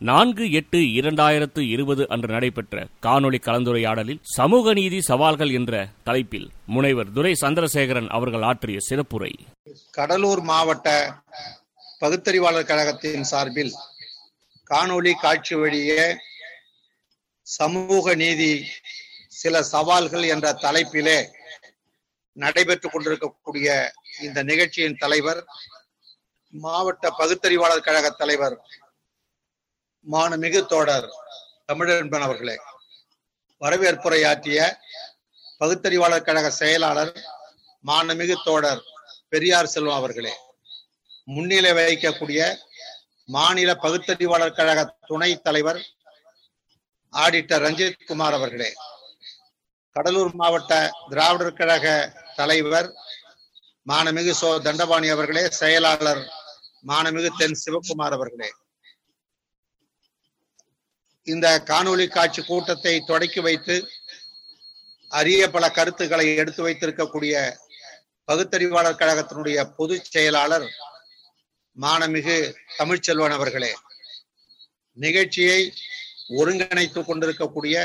நான்கு எட்டு இரண்டாயிரத்து இருபது அன்று நடைபெற்ற காணொளி கலந்துரையாடலில் சமூக நீதி சவால்கள் என்ற தலைப்பில் முனைவர் துரை சந்திரசேகரன் அவர்கள் ஆற்றிய சிறப்புரை. கடலூர் மாவட்ட பகுத்தறிவாளர் கழகத்தின் சார்பில் காணொளி காட்சி வழியே சமூக நீதி சில சவால்கள் என்ற தலைப்பிலே நடைபெற்றுக் கொண்டிருக்கக்கூடிய இந்த நிகழ்ச்சியின் தலைவர் மாவட்ட பகுத்தறிவாளர் கழக தலைவர் மானமிகு தோடர் தமிழன்பன் அவர்களே. வரவேற்புரையாற்றிய பகுத்தறிவாளர் கழக செயலாளர் மானமிகு தோடர் பெரியார் செல்வம் அவர்களே. முன்னிலை வகிக்கக்கூடிய மாநில பகுத்தறிவாளர் கழக துணைத் தலைவர் ஆடிட்டர் ரஞ்சித் குமார் அவர்களே. கடலூர் மாவட்ட திராவிடர் கழக தலைவர் மானமிகு சோ தண்டபாணி அவர்களே செயலாளர் மானமிகு தென் சிவகுமார் அவர்களே. இந்த காணொளி காட்சி கூட்டத்தை தொடக்கி வைத்து அரிய பல கருத்துக்களை எடுத்து வைத்திருக்கக்கூடிய பகுத்தறிவாளர் கழகத்தினுடைய பொதுச் செயலாளர் மானமிகு தமிழ்ச்செல்வன் அவர்களே நிகழ்ச்சியை ஒருங்கிணைத்துக் கொண்டிருக்கக்கூடிய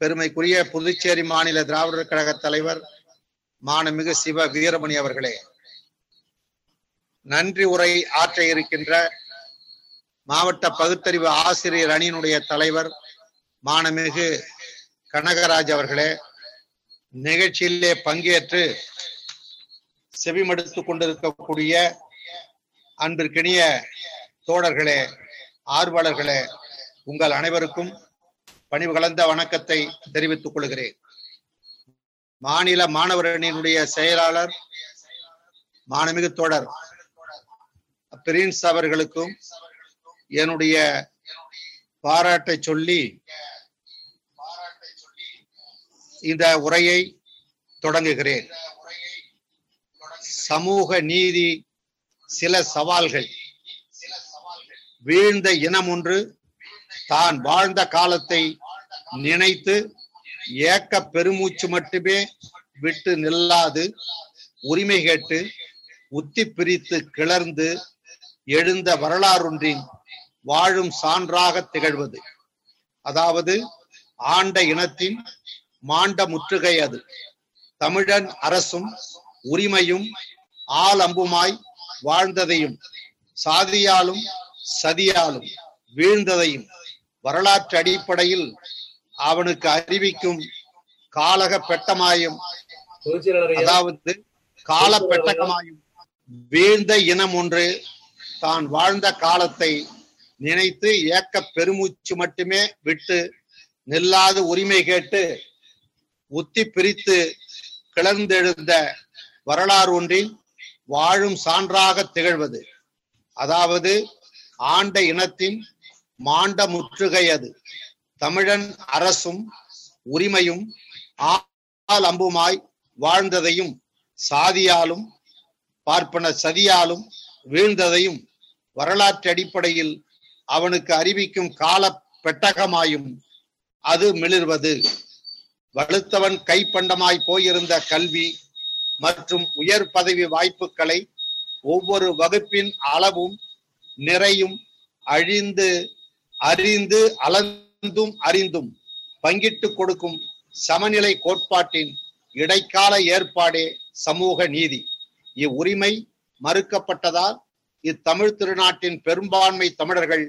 பெருமைக்குரிய புதுச்சேரி மாநில திராவிடர் கழக தலைவர் மானமிகு சிவ வீரமணி அவர்களே நன்றி உரை ஆற்ற இருக்கின்ற மாவட்ட பகுத்தறிவு ஆசிரியர் அணியினுடைய தலைவர் மானமிகு கனகராஜ் அவர்களே நிகழ்ச்சியிலே பங்கேற்று செவிமடுத்து கொண்டிருக்கக்கூடிய அன்பிற்கினிய தோழர்களே ஆர்வலர்களே உங்கள் அனைவருக்கும் பணிவு கலந்த வணக்கத்தை தெரிவித்துக் கொள்கிறேன். மாநில மாணவர் அணியினுடைய செயலாளர் மானமிகு தோழர் பிரின்ஸ் அவர்களுக்கும் என்னுடைய பாராட்டை சொல்லி இந்த உரையை தொடங்குகிறேன். சமூக நீதி சில சவால்கள். வீழ்ந்த இனம் ஒன்று தான் வாழ்ந்த காலத்தை நினைத்து ஏக்க பெருமூச்சு மட்டுமே விட்டு நில்லாது உரிமை கேட்டு உத்தி பிரித்து கிளர்ந்து எழுந்த வரலாறொன்றின் வாழும் சான்றாக திகழ்வது. அதாவது ஆண்ட இனத்தின் மாண்ட முற்றுகை அது. தமிழன் அரசும் உரிமையும் ஆள் அம்புமாய் வாழ்ந்ததையும் சாதியாலும் சதியாலும் வீழ்ந்ததையும் வரலாற்று அடிப்படையில் அவனுக்கு அறிவிக்கும் காலக பெட்டமாயும் அதாவது கால பெட்டகமாயும் வீழ்ந்த இனம் ஒன்று தான் வாழ்ந்த காலத்தை நினைத்து ஏக்க பெருமூச்சு மட்டுமே விட்டு நில்லாது உரிமை கேட்டு உத்தி பிரித்து கிளர்ந்தெழுந்த வரலாறு ஒன்றில் வாழும் சான்றாக திகழ்வது. அதாவது ஆண்ட இனத்தின் மாண்ட முற்றுகை அது. தமிழன் அரசும் உரிமையும் ஆள் அம்புமாய் வாழ்ந்ததையும் சாதியாலும் பார்ப்பன சதியாலும் வீழ்ந்ததையும் வரலாற்று அடிப்படையில் அவனுக்கு அறிவிக்கும் கால பெட்டகமாயும் அது மிளிர்வது. வலுத்தவன் கைப்பண்டமாய் போயிருந்த கல்வி மற்றும் உயர் பதவி வாய்ப்புகளை ஒவ்வொரு வகுப்பின் அளவும் நிறையும் அழிந்து அறிந்து அளந்தும் அறிந்தும் பங்கிட்டு கொடுக்கும் சமநிலை கோட்பாட்டின் இடைக்கால ஏற்பாடே சமூக நீதி. இவ்வுரிமை மறுக்கப்பட்டதால் இத்தமிழ் திருநாட்டின் பெரும்பான்மை தமிழர்கள்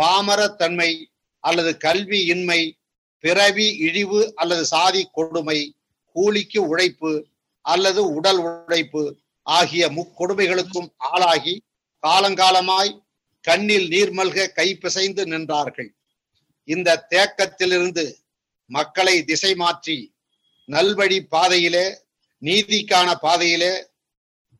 பாமர தன்மை அல்லது கல்வி இன்மை பிறவி இழிவு அல்லது சாதி கொடுமை கூலிக்கு உழைப்பு அல்லது உடல் உழைப்பு ஆகிய முக்கொடுமைகளுக்கும் ஆளாகி காலங்காலமாய் கண்ணில் நீர்மல்க கை பிசைந்து நின்றார்கள். இந்த தேக்கத்திலிருந்து மக்களை திசை மாற்றி நல்வழி பாதையிலே நீதிக்கான பாதையிலே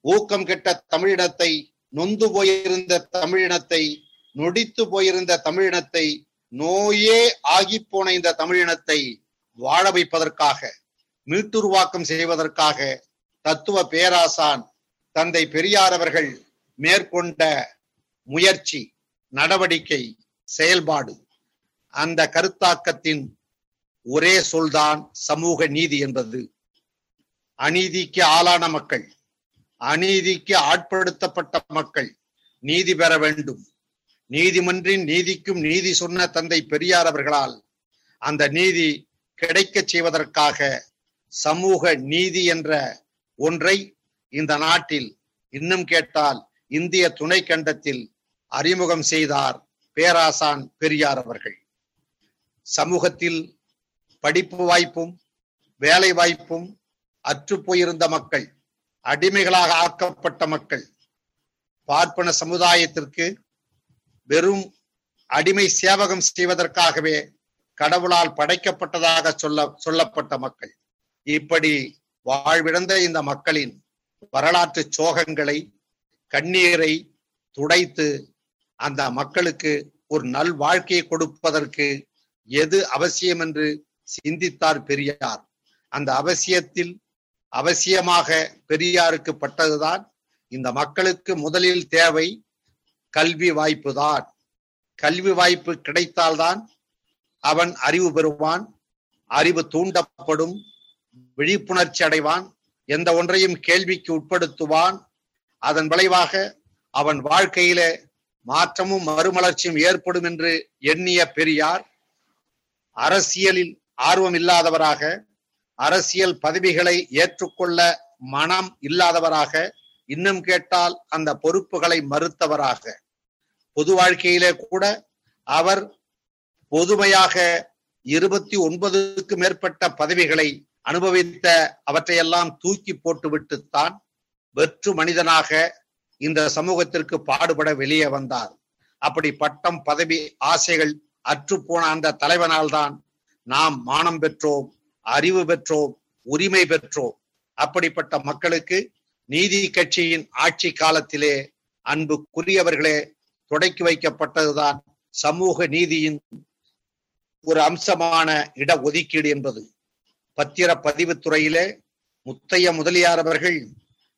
ஊக்கம் கெட்ட தமிழினத்தை நொந்து போயிருந்த தமிழினத்தை நொடித்து போயிருந்த தமிழினத்தை நோயே ஆகி போன இந்த தமிழினத்தை வாழ வைப்பதற்காக மீட்டுருவாக்கம் செய்வதற்காக தத்துவ பேராசான் தந்தை பெரியார் அவர்கள் மேற்கொண்ட முயற்சி நடவடிக்கை செயல்பாடு. அந்த கருத்தாக்கத்தின் ஒரே சொல்தான் சமூக நீதி என்பது. அநீதிக்கு ஆளான மக்கள் அநீதிக்கு ஆட்படுத்தப்பட்ட மக்கள் நீதி பெற வேண்டும். நீதிமன்றின் நீதிக்கும் நீதி சொன்ன தந்தை பெரியார் அவர்களால் அந்த நீதி கிடைக்கச் செய்வதற்காக சமூக நீதி என்ற ஒன்றை இந்த நாட்டில் இன்னும் கேட்டால் இந்திய துணை கண்டத்தில் அறிமுகம் செய்தார் பேராசான் பெரியார் அவர்கள். சமூகத்தில் படிப்பு வாய்ப்பும் வேலை வாய்ப்பும் அற்று போயிருந்த மக்கள் அடிமைகளாக ஆக்கப்பட்ட மக்கள் பார்ப்பன சமுதாயத்திற்கு வெறும் அடிமை சேவகம் செய்வதற்காகவே கடவுளால் படைக்கப்பட்டதாக சொல்ல சொல்லப்பட்ட மக்கள். இப்படி வாழ்விழந்த இந்த மக்களின் வரலாற்று சோகங்களை கண்ணீரை துடைத்து அந்த மக்களுக்கு ஒரு நல் வாழ்க்கையை கொடுப்பதற்கு எது அவசியம் என்று சிந்தித்தார் பெரியார். அந்த அவசியத்தில் அவசியமாக பெரியாருக்கு பட்டதுதான் இந்த மக்களுக்கு முதலில் தேவை கல்வி வாய்ப்பு தான் கல்வி வாய்ப்பு கிடைத்தால்தான் அவன் அறிவு பெறுவான் அறிவு தூண்டப்படும் விழிப்புணர்ச்சி அடைவான் எந்த ஒன்றையும் கேள்விக்கு உட்படுத்துவான். அதன் விளைவாக அவன் வாழ்க்கையில மாற்றமும் மறுமலர்ச்சியும் ஏற்படும் என்று எண்ணிய பெரியார் அரசியலில் ஆர்வம் இல்லாதவராக அரசியல் பதவிகளை ஏற்றுக்கொள்ள மனம் இல்லாதவராக இன்னும் கேட்டால் அந்த பொறுப்புகளை மறுத்தவராக. பொது வாழ்க்கையிலே கூட அவர் பொதுமையாக இருபத்தி ஒன்பதுக்கு மேற்பட்ட பதவிகளை அனுபவித்த அவற்றையெல்லாம் தூக்கி போட்டுவிட்டுத்தான் வெற்று மனிதனாக இந்த சமூகத்திற்கு பாடுபட வெளியே வந்தார். அப்படி பட்டம் பதவி ஆசைகள் அற்றுப்போன அந்த தலைவனால்தான் நாம் மானம் பெற்றோம் அறிவு பெற்றோம் உரிமை பெற்றோம். அப்படிப்பட்ட மக்களுக்கு நீதி கட்சியின் ஆட்சி காலத்திலே அன்புக்குரியவர்களே தொடக்கி வைக்கப்பட்டதுதான் சமூக நீதியின் ஒரு அம்சமான இட ஒதுக்கீடு என்பது. பத்திர பதிவுத்துறையிலே முத்தைய முதலியார் அவர்கள்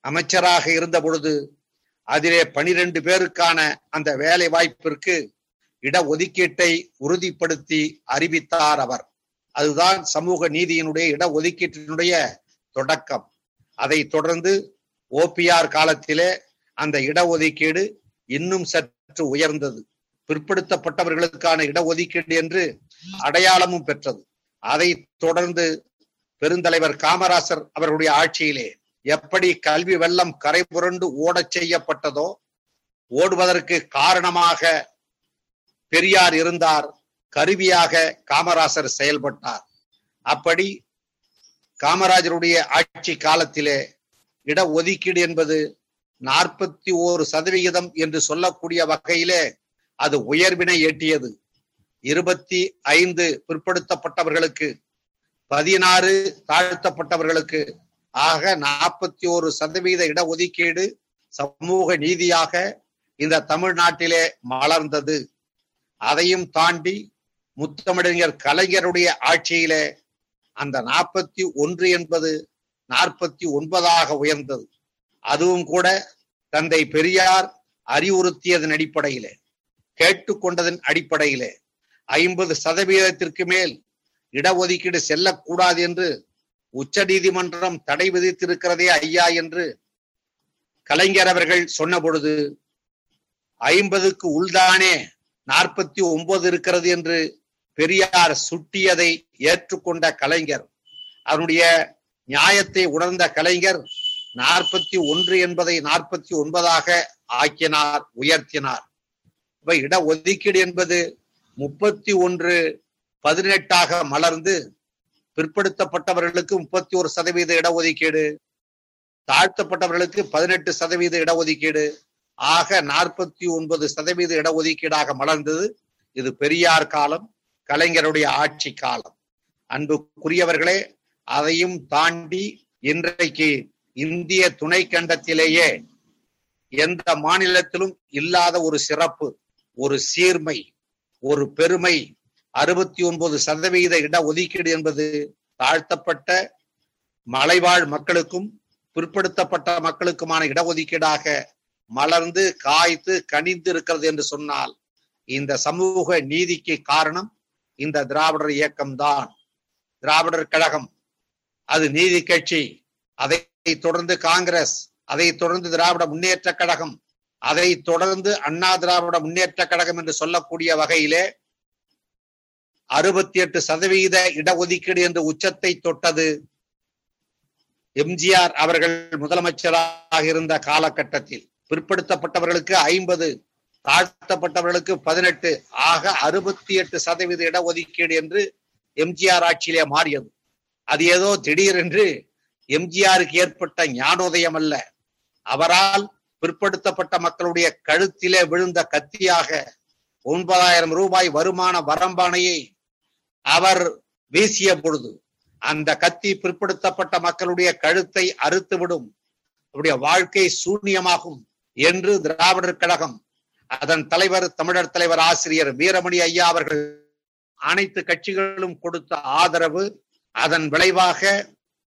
அமைச்சராக இருந்த பொழுது அதிலே பனிரெண்டு பேருக்கான அந்த வேலை வாய்ப்பிற்கு இட ஒதுக்கீட்டை உறுதிப்படுத்தி அறிவித்தார் அவர். அதுதான் சமூக நீதியினுடைய இட ஒதுக்கீட்டினுடைய தொடக்கம். அதை தொடர்ந்து ஓபிஆர் காலத்திலே அந்த இடஒதுக்கீடு இன்னும் சற்று சற்று உயர்ந்தது. பிற்படுத்தப்பட்டவர்களுக்கான இடஒதுக்கீடு என்று அடையாளமும் பெற்றது. அதை தொடர்ந்து பெருந்தலைவர் காமராசர் அவர்களுடைய ஆட்சியிலே எப்படி கல்வி வெள்ளம் கரை புரண்டு ஓடச் செய்யப்பட்டதோ ஓடுவதற்கு காரணமாக பெரியார் இருந்தார் கருவியாக காமராசர் செயல்பட்டார். அப்படி காமராஜருடைய ஆட்சி காலத்திலே இட ஒதுக்கீடு என்பது நாற்பத்தி ஓரு சதவிகிதம் என்று சொல்லக்கூடிய வகையிலே அது உயர்வினை எட்டியது. இருபத்தி ஐந்து பிற்படுத்தப்பட்டவர்களுக்கு பதினாறு தாழ்த்தப்பட்டவர்களுக்கு ஆக நாற்பத்தி ஒரு சதவீத இடஒதுக்கீடு சமூக நீதியாக இந்த தமிழ்நாட்டிலே மலர்ந்தது. அதையும் தாண்டி முத்தமிழறிஞர் கலைஞருடைய ஆட்சியிலே அந்த நாற்பத்தி ஒன்று என்பது நாற்பத்தி ஒன்பதாக உயர்ந்தது. அதுவும் கூட தந்தை பெரியார் அறிவுறுத்தியதன் அடிப்படையிலே கேட்டுக்கொண்டதன் அடிப்படையிலே ஐம்பது சதவீதத்திற்கு மேல் இடஒதுக்கீடு செல்லக்கூடாது என்று உச்ச நீதிமன்றம் தடை விதித்திருக்கிறதே ஐயா என்று கலைஞர் அவர்கள் சொன்ன பொழுது ஐம்பதுக்கு உள்தானே நாற்பத்தி ஒன்பது இருக்கிறது என்று பெரியார் சுட்டியதை ஏற்றுக்கொண்ட கலைஞர் அவருடைய நியாயத்தை உணர்ந்த கலைஞர் நாற்பத்தி ஒன்று என்பதை நாற்பத்தி ஒன்பதாக ஆக்கினார் உயர்த்தினார். இப்ப இட ஒதுக்கீடு என்பது முப்பத்தி ஒன்று பதினெட்டாக மலர்ந்து பிற்படுத்தப்பட்டவர்களுக்கு முப்பத்தி ஒரு சதவீத இடஒதுக்கீடு தாழ்த்தப்பட்டவர்களுக்கு பதினெட்டு சதவீத இடஒதுக்கீடு ஆக நாற்பத்தி ஒன்பது சதவீத இடஒதுக்கீடாக மலர்ந்தது இது பெரியார் காலம் கலைஞருடைய ஆட்சி காலம். அன்புக்குரியவர்களே அதையும் தாண்டி இன்றைக்கு இந்திய துணை கண்டத்திலேயே எந்த மாநிலத்திலும் இல்லாத ஒரு சிறப்பு ஒரு சீர்மை ஒரு பெருமை அறுபத்தி ஒன்பது சதவிகித இட ஒதுக்கீடு என்பது தாழ்த்தப்பட்ட மலைவாழ் மக்களுக்கும் பிற்படுத்தப்பட்ட மக்களுக்குமான இடஒதுக்கீடாக மலர்ந்து காய்த்து கனிந்து இருக்கிறது என்று சொன்னால் இந்த சமூக நீதிக்கு காரணம் இந்த திராவிடர் இயக்கம்தான். திராவிடர் கழகம் அது நீதி கட்சி அதை தொடர்ந்து காங்கிரஸ் அதை தொடர்ந்து திராவிட முன்னேற்ற கழகம் அதை தொடர்ந்து அண்ணா திராவிட முன்னேற்ற கழகம் என்று சொல்லக்கூடிய வகையிலே அறுபத்தி எட்டு சதவீத இடஒதுக்கீடு என்று உச்சத்தை தொட்டது எம்ஜிஆர் அவர்கள் முதலமைச்சராக இருந்த காலகட்டத்தில். பிற்படுத்தப்பட்டவர்களுக்கு ஐம்பது தாழ்த்தப்பட்டவர்களுக்கு பதினெட்டு ஆக அறுபத்தி எட்டு சதவீத இடஒதுக்கீடு என்று எம்ஜிஆர் ஆட்சியிலே மாறியது. அது ஏதோ திடீரென்று எம்ஜிஆருக்கு ஏற்பட்ட ஞானோதயம் அல்ல அவரால் பிற்படுத்தப்பட்ட மக்களுடைய கழுத்திலே விழுந்த கத்தியாக ஒன்பதாயிரம் ரூபாய் வருமான வரம்பானையை அவர் வீசிய பொழுது அந்த கத்தி பிற்படுத்தப்பட்ட மக்களுடைய கழுத்தை அறுத்துவிடும். அவருடைய வாழ்க்கை சூன்யமாகும் என்று திராவிடர் கழகம் அதன் தலைவர் தமிழர் தலைவர் ஆசிரியர் வீரமணி ஐயா அவர்கள் அனைத்து கட்சிகளும் கொடுத்த ஆதரவு அதன் விளைவாக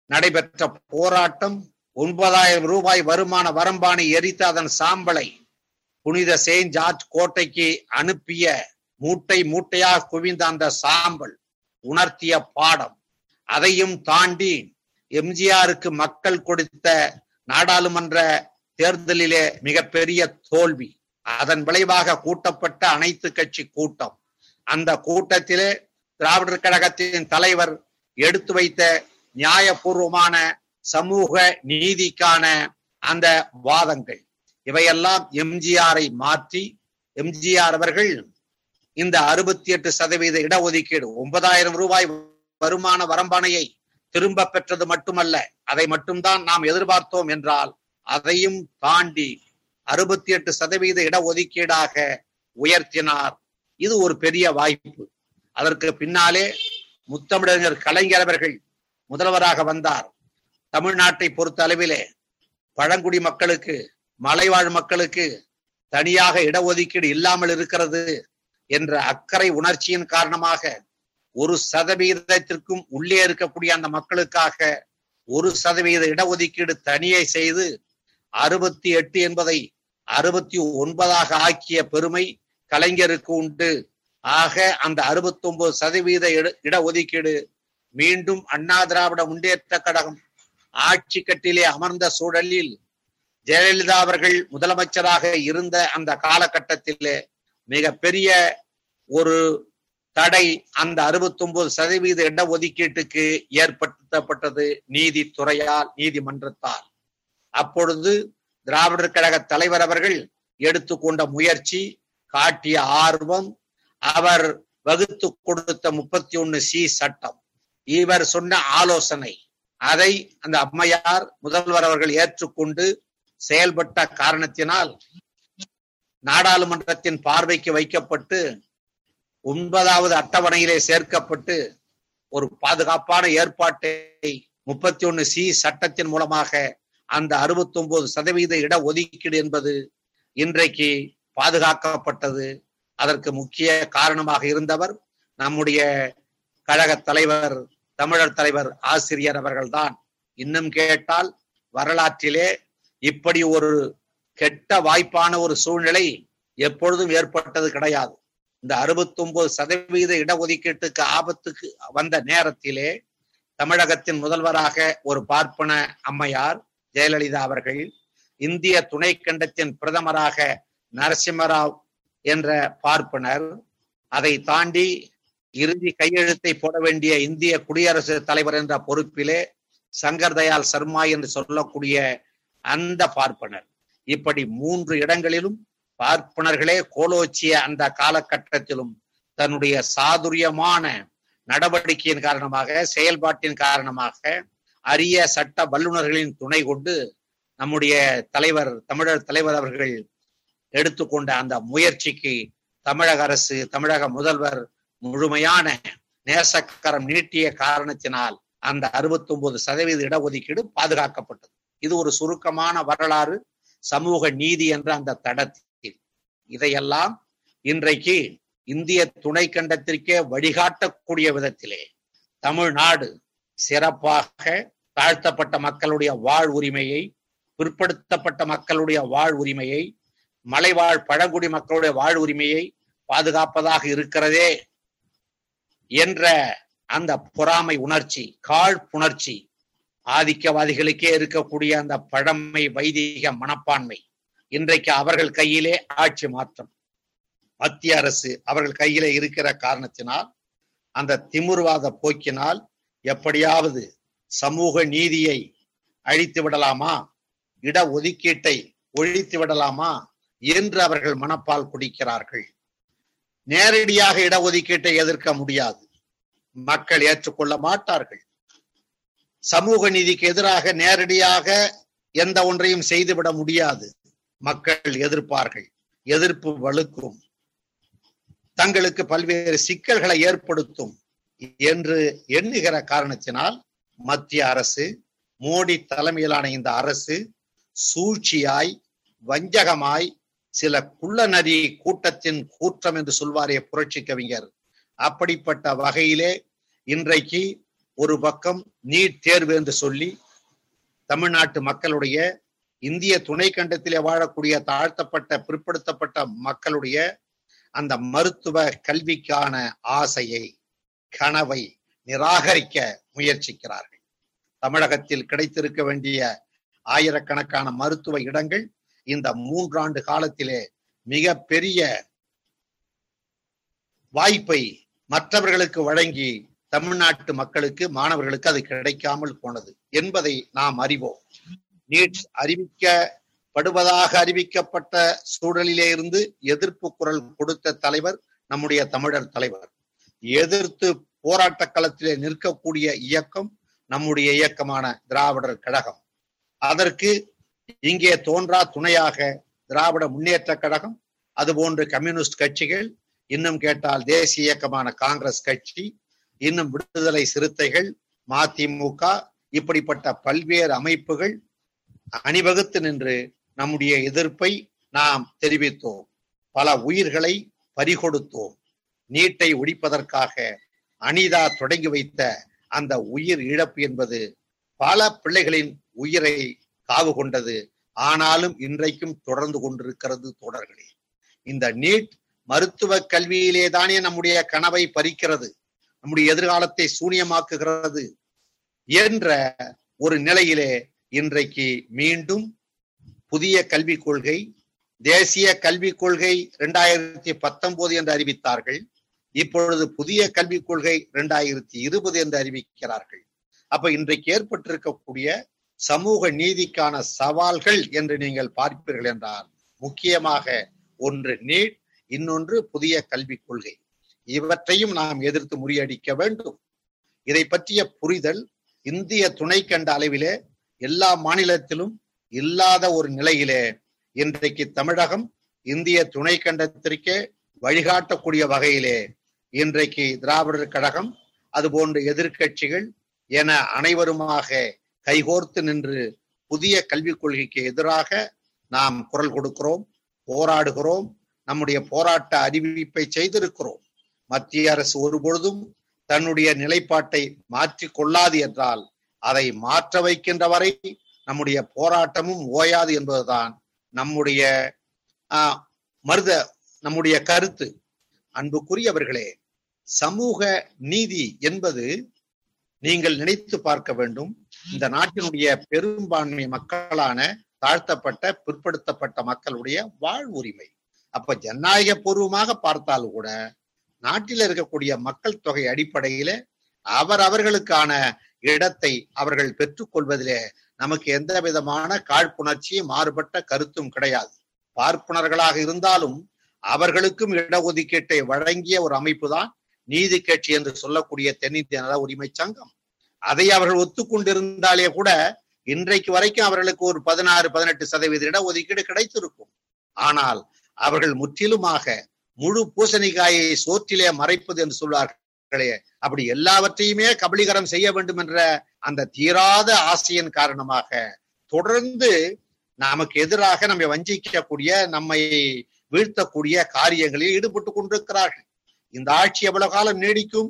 நடைபெற்ற போராட்டம் ஒன்பதாயிரம் ரூபாய் வருமான வரம்பானை எரித்த அதன் சாம்பலை புனித செயின்ட் ஜார்ஜ் கோட்டைக்கு அனுப்பிய மூட்டை மூட்டையாக குவிந்த அந்த சாம்பல் உணர்த்திய பாடம். அதையும் தாண்டி எம்ஜிஆருக்கு மக்கள் கொடுத்த நாடாளுமன்ற தேர்தலிலே மிகப்பெரிய தோல்வி. அதன் விளைவாக கூட்டப்பட்ட அனைத்து கட்சி கூட்டம். அந்த கூட்டத்திலே திராவிடர் கழகத்தின் தலைவர் எடுத்து வைத்த நியாயபூர்வமான சமூக நீதிக்கான அந்த வாதங்கள். இவையெல்லாம் எம்ஜிஆரை மாற்றி எம்ஜிஆர் அவர்கள் இந்த அறுபத்தி எட்டு சதவீத இடஒதுக்கீடு ஒன்பதாயிரம் ரூபாய் வருமான வரம்பானையை திரும்ப பெற்றது மட்டுமல்ல அதை மட்டும்தான் நாம் எதிர்பார்த்தோம் என்றால் அதையும் தாண்டி அறுபத்தி எட்டு சதவீத இடஒதுக்கீடாக உயர்த்தினார். இது ஒரு பெரிய வாய்ப்பு. அதற்கு பின்னாலே முத்தமிழர் கலைஞர் அவர்கள் முதல்வராக வந்தார். தமிழ்நாட்டை பொறுத்த அளவிலே பழங்குடி மக்களுக்கு மலைவாழ் மக்களுக்கு தனியாக இடஒதுக்கீடு இல்லாமல் இருக்கிறது என்ற அக்கறை உணர்ச்சியின் காரணமாக ஒரு சதவீதத்திற்கும் உள்ளே இருக்கக்கூடிய அந்த மக்களுக்காக ஒரு சதவீத இடஒதுக்கீடு தனியை செய்து அறுபத்தி எட்டு என்பதை அறுபத்தி ஒன்பதாக ஆக்கிய பெருமை கலைஞருக்கு உண்டு. ஆக அந்த அறுபத்தி ஒன்பது சதவீத இடஒதுக்கீடு மீண்டும் அண்ணா திராவிட முன்னேற்ற கழகம் ஆட்சி கட்டிலே அமர்ந்த சூழலில் ஜெயலலிதா அவர்கள் முதலமைச்சராக இருந்த அந்த காலகட்டத்திலே மிக பெரிய ஒரு தடை அந்த அறுபத்தி ஒன்பது சதவீத இட ஒதுக்கீட்டுக்கு ஏற்படுத்தப்பட்டது நீதித்துறையால் நீதிமன்றத்தால். அப்பொழுது திராவிடர் கழக தலைவர் அவர்கள் எடுத்துக்கொண்ட முயற்சி காட்டிய ஆர்வம் அவர் வகுத்து கொடுத்த முப்பத்தி ஒன்னு சி சட்டம். இவர் சொன்ன ஆலோசனை. அதை அந்த அம்மையார் முதல்வர் அவர்கள் ஏற்றுக்கொண்டு செயல்பட்ட காரணத்தினால் நாடாளுமன்றத்தின் பார்வைக்கு வைக்கப்பட்டு ஒன்பதாவது அட்டவணையிலே சேர்க்கப்பட்டு ஒரு பாதுகாப்பான ஏற்பாட்டை முப்பத்தி ஒன்னு சி சட்டத்தின் மூலமாக அந்த அறுபத்தி ஒன்பது சதவீத இட ஒதுக்கீடு என்பது இன்றைக்கு பாதுகாக்கப்பட்டது. அதற்கு முக்கிய காரணமாக இருந்தவர் நம்முடைய கழக தலைவர் தமிழர் தலைவர் ஆசிரியர் அவர்கள்தான். இன்னும் கேட்டால் வரலாற்றிலே இப்படி ஒரு கெட்ட வாய்ப்பான ஒரு சூழ்நிலை எப்பொழுதும் ஏற்பட்டது கிடையாது. இந்த அறுபத்தி ஒன்பது சதவீத இடஒதுக்கீட்டுக்கு ஆபத்துக்கு வந்த நேரத்திலே தமிழகத்தின் முதல்வராக ஒரு பார்ப்பன அம்மையார் ஜெயலலிதா அவர்கள் இந்திய துணை கண்டத்தின் பிரதமராக நரசிம்மராவ் என்ற பார்ப்பனர் அதை தாண்டி இறுதி கையெழுத்தை போட வேண்டிய இந்திய குடியரசு தலைவர் என்ற பொறுப்பிலே சங்கர் தயால் சர்மா என்று சொல்லக்கூடிய அந்த பார்ப்பனர். இப்படி மூன்று இடங்களிலும் பார்ப்பனர்களே கோலோச்சிய அந்த காலகட்டத்திலும் தன்னுடைய சாதுரியமான நடவடிக்கையின் காரணமாக செயல்பாட்டின் காரணமாக அரிய சட்ட வல்லுநர்களின் துணை கொண்டு நம்முடைய தலைவர் தமிழர் தலைவர் அவர்கள் எடுத்துக்கொண்ட அந்த முயற்சிக்கு தமிழக அரசு தமிழக முதல்வர் முழுமையான நேசக்கரம் நீட்டிய காரணத்தினால் அந்த அறுபத்தி ஒன்பது சதவீத இடஒதுக்கீடு பாதுகாக்கப்பட்டது. இது ஒரு சுருக்கமான வரலாறு சமூக நீதி என்ற அந்த தடத்தில். இதையெல்லாம் இன்றைக்கு இந்திய துணை கண்டத்திற்கே வழிகாட்டக்கூடிய விதத்திலே தமிழ்நாடு சிறப்பாக தாழ்த்தப்பட்ட மக்களுடைய வாழ் உரிமையை பிற்படுத்தப்பட்ட மக்களுடைய வாழ் உரிமையை மலைவாழ் பழங்குடி மக்களுடைய வாழ் உரிமையை பாதுகாப்பதாக இருக்கிறதே என்ற அந்த பொறாமை உணர்ச்சி காழ்ப்புணர்ச்சி ஆதிக்கவாதிகளுக்கே இருக்கக்கூடிய அந்த பழமை வைதிக மனப்பான்மை இன்றைக்கு அவர்கள் கையிலே ஆட்சி மாற்றம். மத்திய அரசு அவர்கள் கையிலே இருக்கிற காரணத்தினால் அந்த திமுர்வாத போக்கினால் எப்படியாவது சமூக நீதியை அழித்து விடலாமா? இட ஒதுக்கீட்டை ஒழித்து விடலாமா? என்று அவர்கள் மனப்பால் குடிக்கிறார்கள். நேரடியாக இடஒதுக்கீட்டை எதிர்க்க முடியாது. மக்கள் ஏற்றுக்கொள்ள மாட்டார்கள். சமூக நீதிக்கு எதிராக நேரடியாக எந்த ஒன்றையும் செய்துவிட முடியாது. மக்கள் எதிர்ப்பார்கள். எதிர்ப்பு வலுக்கும். தங்களுக்கு பல்வேறு சிக்கல்களை ஏற்படுத்தும் என்று எண்ணுகிற காரணத்தினால் மத்திய அரசு மோடி தலைமையிலான இந்த அரசு சூழ்ச்சியாய் வஞ்சகமாய் சில குள்ள நதி கூட்டத்தின் கூட்டம் என்று சொல்வாரே புரட்சி கவிஞர். அப்படிப்பட்ட வகையிலே இன்றைக்கு ஒரு பக்கம் நீட் தேர்வு என்று சொல்லி தமிழ்நாட்டு மக்களுடைய இந்திய துணை கண்டத்திலே வாழக்கூடிய தாழ்த்தப்பட்ட பிற்படுத்தப்பட்ட மக்களுடைய அந்த மருத்துவ கல்விக்கான ஆசையை கனவை நிராகரிக்க முயற்சிக்கிறார்கள். தமிழகத்தில் கிடைத்திருக்க வேண்டிய ஆயிரக்கணக்கான மருத்துவ இடங்கள் இந்த மூன்றாண்டு காலத்திலே மிக பெரிய வாய்ப்பை மற்றவர்களுக்கு வழங்கி தமிழ்நாட்டு மக்களுக்கு மாணவர்களுக்கு அது கிடைக்காமல் போனது என்பதை நாம் அறிவோம். நீட் அறிவிக்கப்படுவதாக அறிவிக்கப்பட்ட சூழலிலே இருந்து எதிர்ப்பு குரல் கொடுத்த தலைவர் நம்முடைய தமிழர் தலைவர். எதிர்த்து போராட்ட களத்திலே நிற்கக்கூடிய இயக்கம் நம்முடைய இயக்கமான திராவிடர் கழகம். அதற்கு இங்கே தோன்றா துணையாக திராவிட முன்னேற்ற கழகம் அதுபோன்று கம்யூனிஸ்ட் கட்சிகள் இன்னும் கேட்டால் தேசிய இயக்கமான காங்கிரஸ் கட்சி இன்னும் விடுதலை சிறுத்தைகள் மதிமுக இப்படிப்பட்ட பல்வேறு அமைப்புகள் அணிவகுத்து நின்று நம்முடைய எதிர்ப்பை நாம் தெரிவித்தோம். பல உயிர்களை பறிகொடுத்தோம். நீட்டை ஒழிப்பதற்காக அனிதா தொடங்கி வைத்த அந்த உயிர் இழப்பு என்பது பல பிள்ளைகளின் உயிரை காவு கொண்டது. ஆனாலும் இன்றைக்கும் தொடர்ந்து கொண்டிருக்கிறது தொடர்களே இந்த நீட் மருத்துவ கல்வியிலே தானே நம்முடைய கனவை பறிக்கிறது. நம்முடைய எதிர்காலத்தை சூனியமாக்குகிறது என்ற ஒரு நிலையிலே இன்றைக்கு மீண்டும் புதிய கல்விக் கொள்கை தேசிய கல்விக் கொள்கை இரண்டாயிரத்தி பத்தொன்பது என்று அறிவித்தார்கள். இப்பொழுது புதிய கல்விக் கொள்கை இரண்டாயிரத்தி இருபது என்று அறிவிக்கிறார்கள். அப்ப இன்றைக்கு ஏற்பட்டிருக்கக்கூடிய சமூக நீதிக்கான சவால்கள் என்று நீங்கள் பார்ப்பீர்கள் என்றால் முக்கியமாக ஒன்று நீட் இன்னொன்று புதிய கல்விக் கொள்கை. இவற்றையும் நாம் எதிர்த்து முறியடிக்க வேண்டும். இதை பற்றிய புரிதல் இந்திய துணை கண்ட அளவிலே எல்லா மாநிலத்திலும் இல்லாத ஒரு நிலையிலே இன்றைக்கு தமிழகம் இந்திய துணை கண்டத்திற்கே வழிகாட்டக்கூடிய வகையிலே இன்றைக்கு திராவிடர் கழகம் அதுபோன்ற எதிர்கட்சிகள் என அனைவருமாக கைகோர்த்து நின்று புதிய கல்விக் கொள்கைக்கு எதிராக நாம் குரல் கொடுக்கிறோம் போராடுகிறோம் நம்முடைய போராட்ட அறிவிப்பை செய்திருக்கிறோம். மத்திய அரசு ஒருபொழுதும் தன்னுடைய நிலைப்பாட்டை மாற்றி கொள்ளாது என்றால் அதை மாற்ற வைக்கின்ற வரை நம்முடைய போராட்டமும் ஓயாது என்பதுதான் நம்முடைய மருத நம்முடைய கருத்து. அன்புக்குரியவர்களே சமூக நீதி என்பது நீங்கள் நினைத்து பார்க்க வேண்டும். இந்த நாட்டினுடைய பெரும்பான்மை மக்களான தாழ்த்தப்பட்ட பிற்படுத்தப்பட்ட மக்களுடைய வாழ் உரிமை. அப்ப ஜனநாயக பூர்வமாக பார்த்தாலும் கூட நாட்டில் இருக்கக்கூடிய மக்கள் தொகை அடிப்படையில அவர் அவர்களுக்கான இடத்தை அவர்கள் பெற்றுக்கொள்வதிலே நமக்கு எந்த விதமான காழ்ப்புணர்ச்சியும் மாறுபட்ட கருத்தும் கிடையாது. பார்ப்பனர்களாக இருந்தாலும் அவர்களுக்கும் இடஒதுக்கீட்டை வழங்கிய ஒரு அமைப்பு தான் நீதி கட்சி என்று சொல்லக்கூடிய தென்னிந்திய நல உரிமை சங்கம். அதை அவர்கள் ஒத்துக்கொண்டிருந்தாலே கூட இன்றைக்கு வரைக்கும் அவர்களுக்கு ஒரு பதினாறு பதினெட்டு சதவீத இடஒதுக்கீடு கிடைத்திருக்கும். ஆனால் அவர்கள் முற்றிலுமாக முழு பூசணிக்காயை சோற்றிலே மறைப்பது என்று சொல்வார்களே அப்படி எல்லாவற்றையுமே கபலீகரம் செய்ய வேண்டும் என்ற அந்த தீராத ஆசையின் காரணமாக தொடர்ந்து நமக்கு எதிராக நம்மை வஞ்சிக்கக்கூடிய நம்மை வீழ்த்தக்கூடிய காரியங்களில் ஈடுபட்டு கொண்டிருக்கிறார்கள். இந்த ஆட்சி எவ்வளவு காலம் நீடிக்கும்?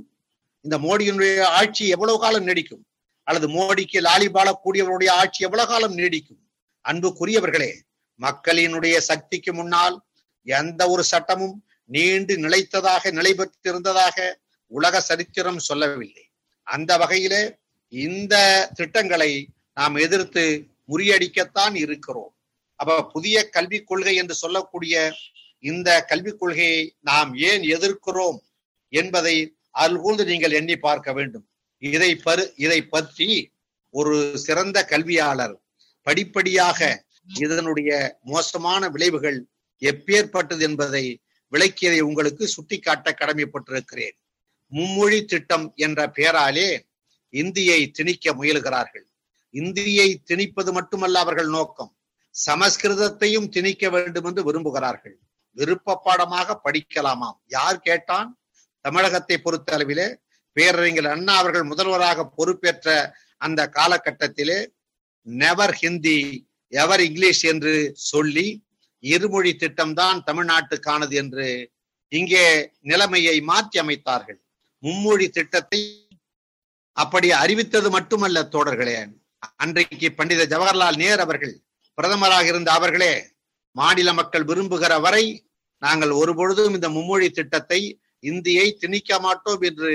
இந்த மோடியினுடைய ஆட்சி எவ்வளவு காலம் நீடிக்கும்? அல்லது மோடிக்கு லாலி கூடியவருடைய ஆட்சி எவ்வளவு காலம் நீடிக்கும்? அன்புக்குரியவர்களே மக்களினுடைய சக்திக்கு முன்னால் எந்த ஒரு சட்டமும் நீண்டு நிலைத்ததாக நிலை பெற்றிருந்ததாக உலக சரித்திரம் சொல்லவில்லை. அந்த வகையிலே இந்த திட்டங்களை நாம் எதிர்த்து முறியடிக்கத்தான் இருக்கிறோம். அப்ப புதிய கல்விக் கொள்கை என்று சொல்லக்கூடிய இந்த கல்விக் கொள்கையை நாம் ஏன் எதிர்க்கிறோம் என்பதை அல்கூர்ந்து நீங்கள் எண்ணி பார்க்க வேண்டும். இதை பரு இதை பற்றி ஒரு சிறந்த கல்வியாளர் படிப்படியாக இதனுடைய மோசமான விளைவுகள் எப்பேற்பட்டது என்பதை விளக்கியதை உங்களுக்கு சுட்டிக்காட்ட கடமைப்பட்டிருக்கிறேன். மும்மொழி திட்டம் என்ற பெயராலே இந்தியை திணிக்க முயல்கிறார்கள். இந்தியை திணிப்பது மட்டுமல்ல அவர்கள் நோக்கம். சமஸ்கிருதத்தையும் திணிக்க வேண்டும் என்று விரும்புகிறார்கள். விருப்ப பாடமாக படிக்கலாமாம். யார் கேட்டான்? தமிழகத்தை பொறுத்த அளவிலே பேரறிஞர் அண்ணா அவர்கள் முதல்வராக பொறுப்பேற்ற அந்த காலகட்டத்திலே நெவர் ஹிந்தி எவர் இங்கிலீஷ் என்று சொல்லி இருமொழி திட்டம்தான் தமிழ்நாட்டுக்கானது என்று இங்கே நிலைமையை மாற்றி அமைத்தார்கள். மும்மொழி திட்டத்தை அப்படி அறிவித்தது மட்டுமல்ல தோழர்களே. அன்றைக்கு பண்டித ஜவஹர்லால் நேரு அவர்கள் பிரதமராக இருந்த அவர்களே மாநில மக்கள் விரும்புகிற வரை நாங்கள் ஒருபொழுதும் இந்த மும்மொழி திட்டத்தை இந்தியை திணிக்க மாட்டோம் என்று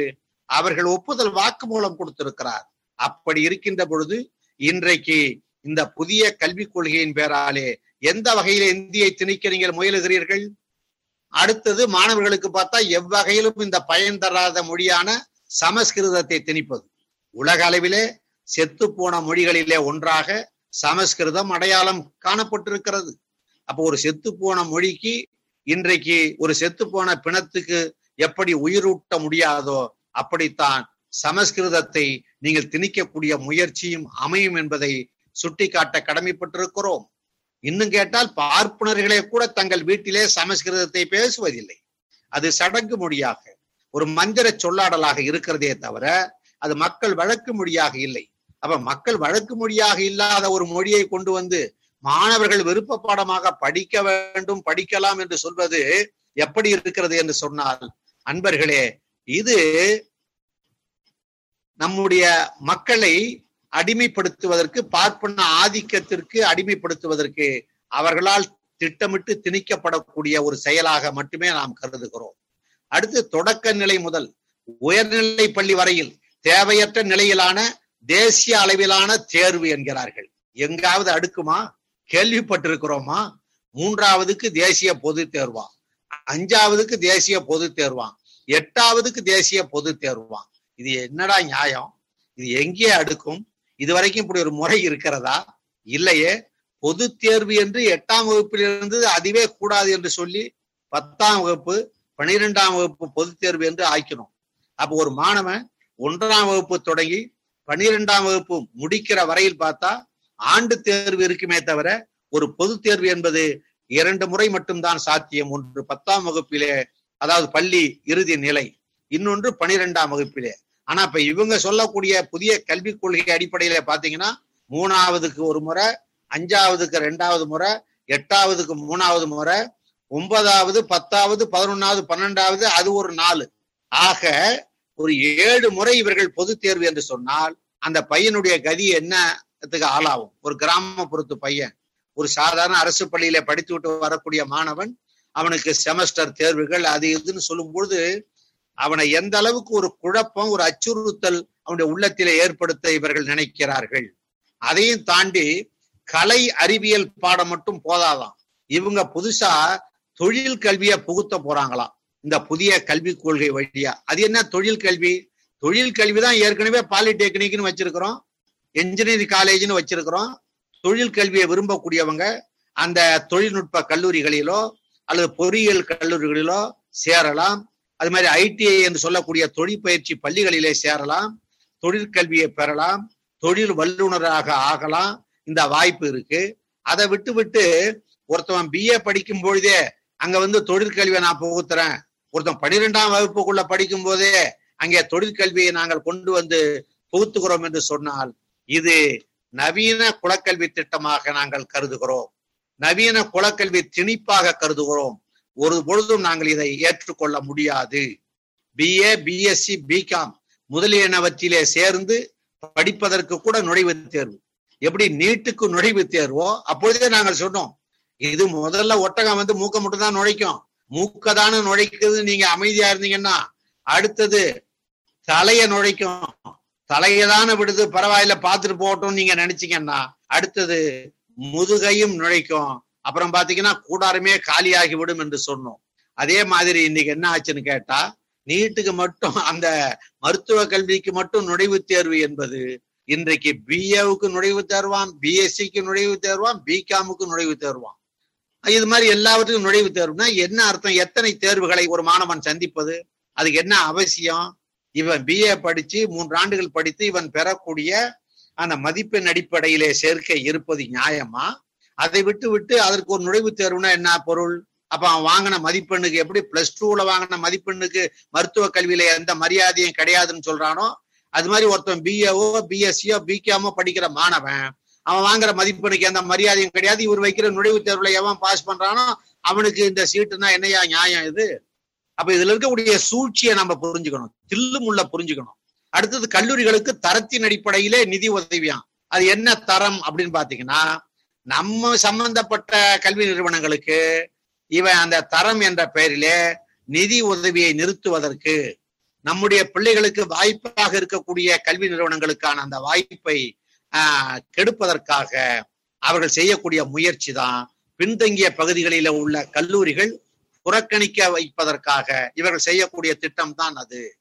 அவர்கள் ஒப்புதல் வாக்குமூலம் கொடுத்திருக்கிறார். அப்படி இருக்கின்ற பொழுது இன்றைக்கு இந்த புதிய கல்விக் கொள்கையின் பேராலே எந்த வகையில இந்தியை திணிக்க நீங்கள் முயலுகிறீர்கள்? அடுத்தது மாணவர்களுக்கு பார்த்தா எவ்வகையிலும் இந்த பயன் தராத மொழியான சமஸ்கிருதத்தை திணிப்பது. உலக அளவிலே செத்து போன மொழிகளிலே ஒன்றாக சமஸ்கிருதம் அடையாளம் காணப்பட்டிருக்கிறது. அப்போ ஒரு செத்து போன மொழிக்கு இன்றைக்கு ஒரு செத்து போன பிணத்துக்கு எப்படி உயிரூட்ட முடியாதோ அப்படித்தான் சமஸ்கிருதத்தை நீங்கள் திணிக்கக்கூடிய முயற்சியும் அமையும் என்பதை சுட்டிக்காட்ட கடமைப்பட்டிருக்கிறோம். இன்னும் கேட்டால் பார்ப்பனர்களே கூட தங்கள் வீட்டிலே சமஸ்கிருதத்தை பேசுவதில்லை. அது சடங்கு மொழியாக ஒரு மந்திர சொல்லாடலாக இருக்கிறதே தவிர அது மக்கள் வழக்கு மொழியாக இல்லை. அப்ப மக்கள் வழக்கு மொழியாக இல்லாத ஒரு மொழியை கொண்டு வந்து மாணவர்கள் விருப்ப பாடமாக படிக்க வேண்டும் படிக்கலாம் என்று சொல்வது எப்படி இருக்கிறது என்று சொன்னால் அன்பர்களே இது நம்முடைய மக்களை அடிமைப்படுத்துவதற்கு பார்ப்பன ஆதிக்கத்திற்கு அடிமைப்படுத்துவதற்கு அவர்களால் திட்டமிட்டு திணிக்கப்படக்கூடிய ஒரு செயலாக மட்டுமே நாம் கருதுகிறோம். அடுத்து தொடக்க நிலை முதல் உயர்நிலை பள்ளி வரையில் தேவையற்ற நிலையிலான தேசிய அளவிலான தேர்வு என்கிறார்கள். எங்காவது அடுக்குமா? கேள்விப்பட்டிருக்கிறோமா? மூன்றாவதுக்கு தேசிய பொது தேர்வா? அஞ்சாவதுக்கு தேசிய பொது தேர்வான் எட்டாவதுக்கு தேசிய பொது தேர்வான் இது என்னடா நியாயம்? இது எங்கே அடுக்கும்? இது வரைக்கும் இப்படி ஒரு முறை இருக்கிறதா? இல்லையே. பொது தேர்வு என்று எட்டாம் வகுப்பிலிருந்து அதுவே கூடாது என்று சொல்லி பத்தாம் வகுப்பு பனிரெண்டாம் வகுப்பு பொது தேர்வு என்று ஆக்கணும் அப்போ ஒரு மாணவன் ஒன்றாம் வகுப்பு தொடங்கி பனிரெண்டாம் வகுப்பு முடிக்கிற வரையில் பார்த்தா ஆண்டு தேர்வு இருக்குமே தவிர ஒரு பொது தேர்வு என்பது இரண்டு முறை மட்டும்தான் சாத்தியம். ஒன்று பத்தாம் வகுப்பிலே அதாவது பள்ளி இறுதி நிலை. இன்னொன்று பனிரெண்டாம் வகுப்பிலே. ஆனா இப்ப இவங்க சொல்லக்கூடிய புதிய கல்விக் கொள்கை அடிப்படையில பாத்தீங்கன்னா மூணாவதுக்கு ஒரு முறை அஞ்சாவதுக்கு ரெண்டாவது முறை எட்டாவதுக்கு மூணாவது முறை ஒன்பதாவது பத்தாவது பதினொன்னாவது பன்னெண்டாவது அது ஒரு நாலு. ஆக ஒரு ஏழு முறை இவர்கள் பொது தேர்வு என்று சொன்னால் அந்த பையனுடைய கதி என்னத்துக்கு ஆளாகும்? ஒரு கிராமப்புறத்து பையன். ஒரு சாதாரண அரசு பள்ளியில படித்து விட்டு வரக்கூடிய மாணவன் அவனுக்கு செமஸ்டர் தேர்வுகள் அது இதுன்னு சொல்லும்பொழுது அவனை எந்த அளவுக்கு ஒரு குழப்பம் ஒரு அச்சுறுத்தல் அவனுடைய உள்ளத்திலே ஏற்படுத்த இவர்கள் நினைக்கிறார்கள். அதையும் தாண்டி கலை அறிவியல் பாடம் மட்டும் போதாதான் இவங்க புதுசா தொழில் கல்வியை புகுத்த போறாங்களாம். இந்த புதிய கல்விக் கொள்கை வழியா. அது என்ன தொழில் கல்வி? தொழில் கல்வி தான் ஏற்கனவே பாலிடெக்னிக்னு வச்சிருக்கிறோம். என்ஜினியரிங் காலேஜ்னு வச்சிருக்கிறோம். தொழில் கல்வியை விரும்பக்கூடியவங்க அந்த தொழில்நுட்ப கல்லூரிகளிலோ அல்லது பொறியியல் கல்லூரிகளிலோ சேரலாம். அது மாதிரி ஐடிஐ என்று சொல்லக்கூடிய தொழிற்பயிற்சி பள்ளிகளிலே சேரலாம். தொழிற்கல்வியை பெறலாம். தொழில் வல்லுநராக ஆகலாம். இந்த வாய்ப்பு இருக்கு. அதை விட்டு விட்டு ஒருத்தவன் பிஏ படிக்கும் பொழுதே அங்க வந்து தொழிற்கல்வியை நான் புகுத்துறேன். ஒருத்தன் பனிரெண்டாம் வகுப்புக்குள்ள படிக்கும் போதே அங்கே தொழிற்கல்வியை நாங்கள் கொண்டு வந்து புகுத்துகிறோம் என்று சொன்னால் இது நவீன குலக்கல்வி திட்டமாக நாங்கள் கருதுகிறோம். நவீன குலக்கல்வி திணிப்பாக கருதுகிறோம். ஒரு பொழுதும் நாங்கள் இதை ஏற்றுக்கொள்ள முடியாது. பிஏ பிஎஸ்சி பிகாம் முதலியனவற்றிலே சேர்ந்து படிப்பதற்கு கூட நுழைவு தேர்வு. எப்படி நீட்டுக்கு நுழைவு தேர்வோ அப்பொழுதே நாங்கள் சொன்னோம் இது முதல்ல ஒட்டகம் வந்து மூக்க மட்டும் தான் நுழைக்கும். மூக்க தானே நுழைக்குது நீங்க அமைதியா இருந்தீங்கன்னா அடுத்தது தலைய நுழைக்கும். தலையதான விடுது பரவாயில்ல பாத்துட்டு போகட்டும் நீங்க நினைச்சீங்கன்னா அடுத்தது முதுகையும் நுழைக்கும். அப்புறம் பாத்தீங்கன்னா கூடாரமே காலியாகி விடும் என்று சொன்னோம். அதே மாதிரி இன்னைக்கு என்ன ஆச்சுன்னு கேட்டா நீட்டுக்கு மட்டும் அந்த மருத்துவ கல்விக்கு மட்டும் நுழைவுத் தேர்வு என்பது இன்றைக்கு பிஏவுக்கு நுழைவு தேர்வான் பிஎஸ்சிக்கு நுழைவு தேர்வான் பிகாமுக்கு நுழைவு தேர்வான். இது மாதிரி எல்லாவற்றுக்கும் நுழைவு தேர்வுனா என்ன அர்த்தம்? எத்தனை தேர்வுகளை ஒரு மாணவன் சந்திப்பது? அதுக்கு என்ன அவசியம்? இவன் பிஏ படிச்சு மூன்று ஆண்டுகள் படித்து இவன் பெறக்கூடிய அந்த மதிப்பெண் அடிப்படையிலே சேர்க்கை இருப்பது நியாயமா? அதை விட்டு விட்டு அதற்கு ஒரு நுழைவுத் தேர்வுனா என்ன பொருள்? அப்ப அவன் வாங்கின மதிப்பெண்ணுக்கு எப்படி பிளஸ் டூல வாங்கின மதிப்பெண்ணுக்கு மருத்துவ கல்வியில எந்த மரியாதையும் கிடையாதுன்னு சொல்றானோ அது மாதிரி ஒருத்தன் பிஏஓ பிஎஸ்சியோ பிகாமோ படிக்கிற மாணவன் அவன் வாங்குற மதிப்பெண்ணுக்கு எந்த மரியாதையும் கிடையாது. இவர் வைக்கிற நுழைவுத் தேர்வுல எவன் பாஸ் பண்றானோ அவனுக்கு இந்த சீட்டுனா என்னையா நியாயம் இது? அப்ப இதுல இருக்கக்கூடிய சூழ்ச்சியை நம்ம புரிஞ்சுக்கணும். தில்லு முள்ள புரிஞ்சுக்கணும். அடுத்தது கல்லூரிகளுக்கு தரத்தின் அடிப்படையிலே நிதி உதவியாம். அது என்ன தரம் அப்படின்னு பாத்தீங்கன்னா நம்ம சம்பந்தப்பட்ட கல்வி நிறுவனங்களுக்கு இவன் அந்த தரம் என்ற பெயரிலே நிதி உதவியை நிறுத்துவதற்கு நம்முடைய பிள்ளைகளுக்கு வாய்ப்பாக இருக்கக்கூடிய கல்வி நிறுவனங்களுக்கான அந்த வாய்ப்பை ஆஹ், கெடுப்பதற்காக அவர்கள் செய்யக்கூடிய முயற்சி தான் பின்தங்கிய பகுதிகளில உள்ள கல்லூரிகள் புறக்கணிக்க வைப்பதற்காக இவர்கள் செய்யக்கூடிய திட்டம் தான் அது.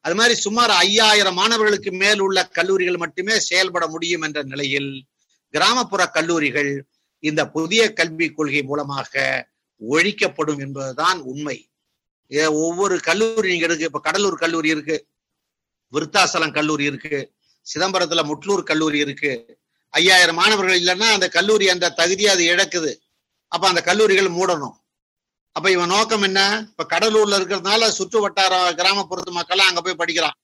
அது மாதிரி சுமார் ஐயாயிரம் மாணவர்களுக்கு மேல் உள்ள கல்லூரிகள் மட்டுமே செயல்பட முடியும் என்ற நிலையில் கிராமப்புற கல்லூரிகள் இந்த புதிய கல்விக் கொள்கை மூலமாக ஒழிக்கப்படும் என்பதுதான் உண்மை. ஏ, ஒவ்வொரு கல்லூரி நீங்க இருக்கு இப்ப கடலூர் கல்லூரி இருக்கு விருத்தாசலம் கல்லூரி இருக்கு சிதம்பரத்துல முட்லூர் கல்லூரி இருக்கு. ஐயாயிரம் மாணவர்கள் இல்லைன்னா அந்த கல்லூரி அந்த தகுதியை அது இழக்குது. அப்ப அந்த கல்லூரிகள் மூடணும். அப்ப இவன் நோக்கம் என்ன? இப்ப கடலூர்ல இருக்கிறதுனால சுற்று வட்டார கிராமப்புறத்து மக்கள் அங்க போய் படிக்கிறான்.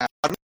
அப்படி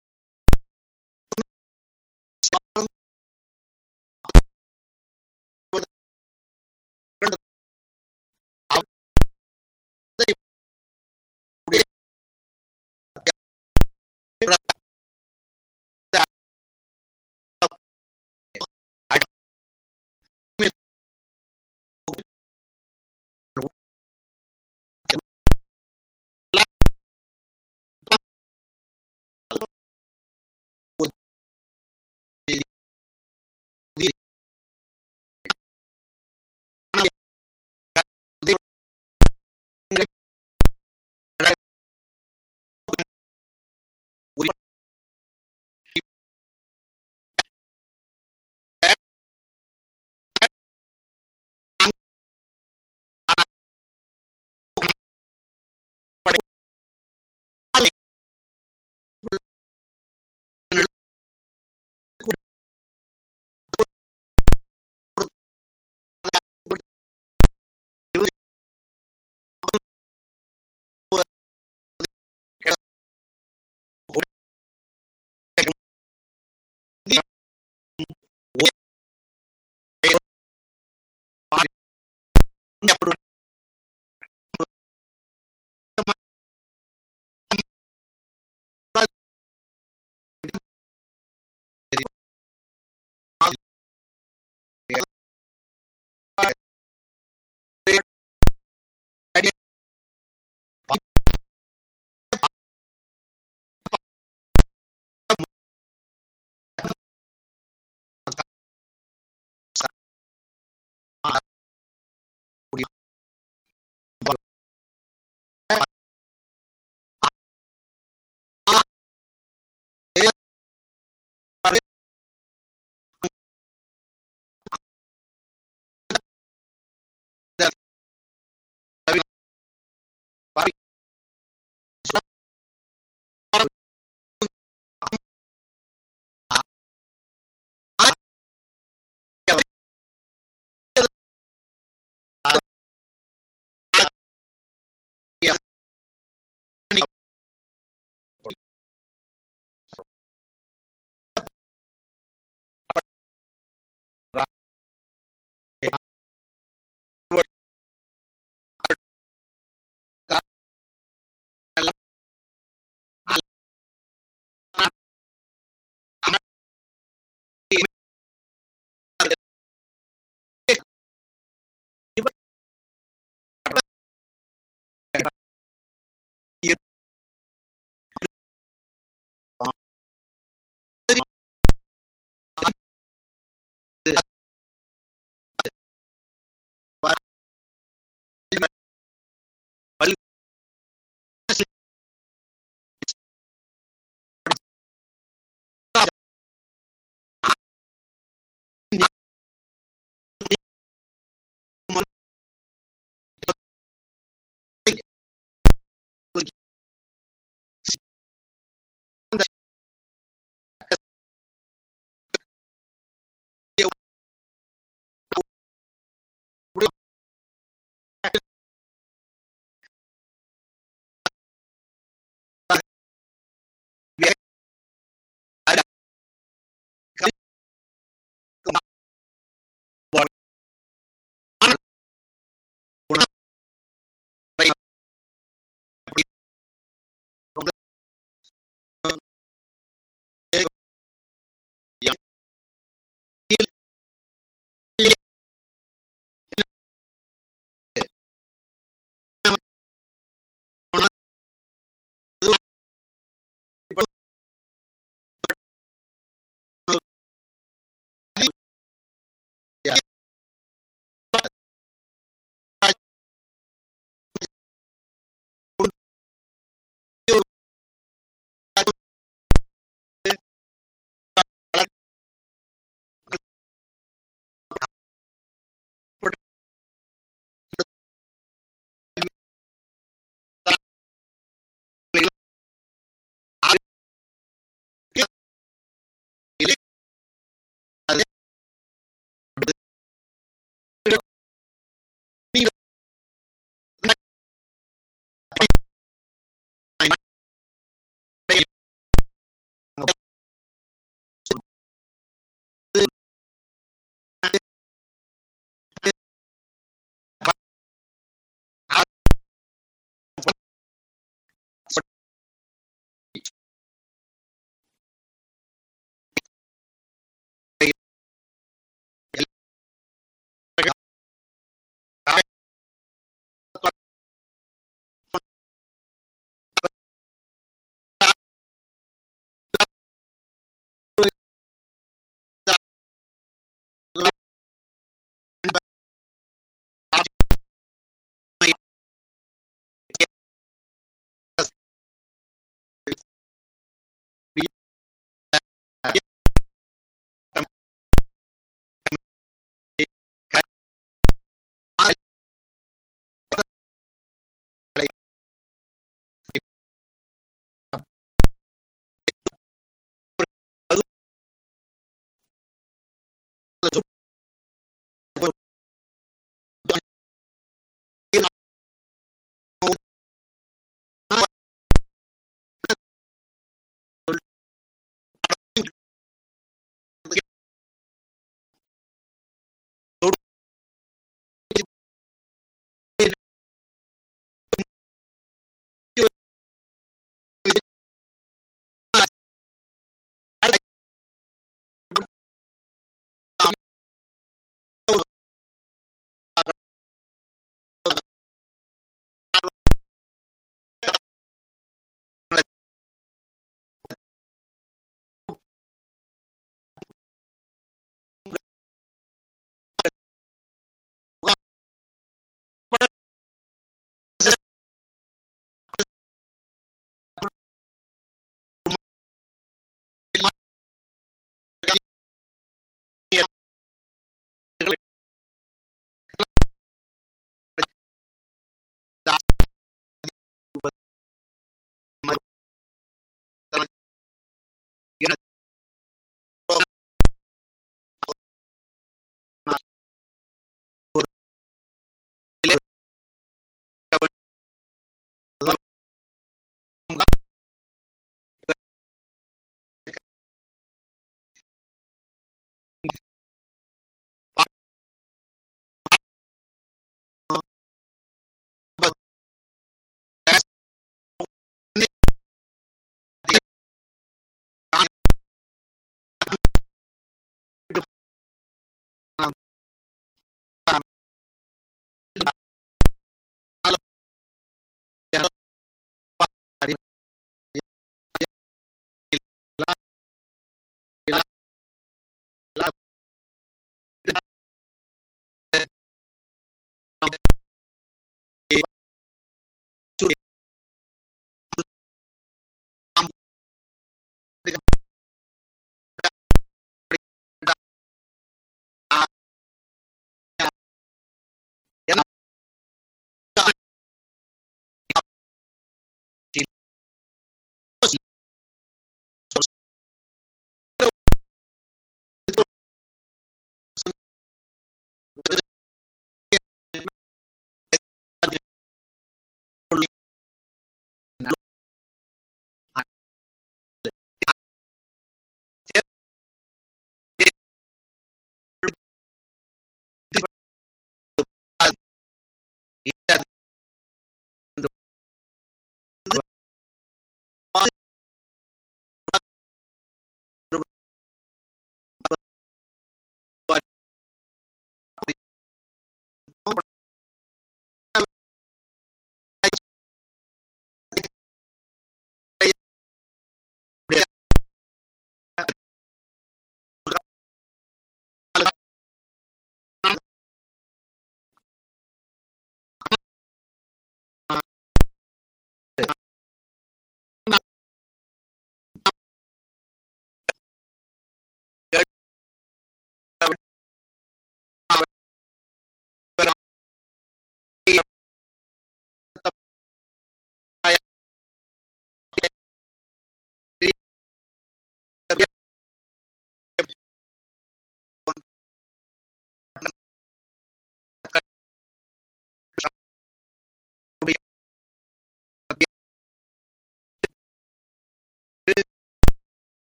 una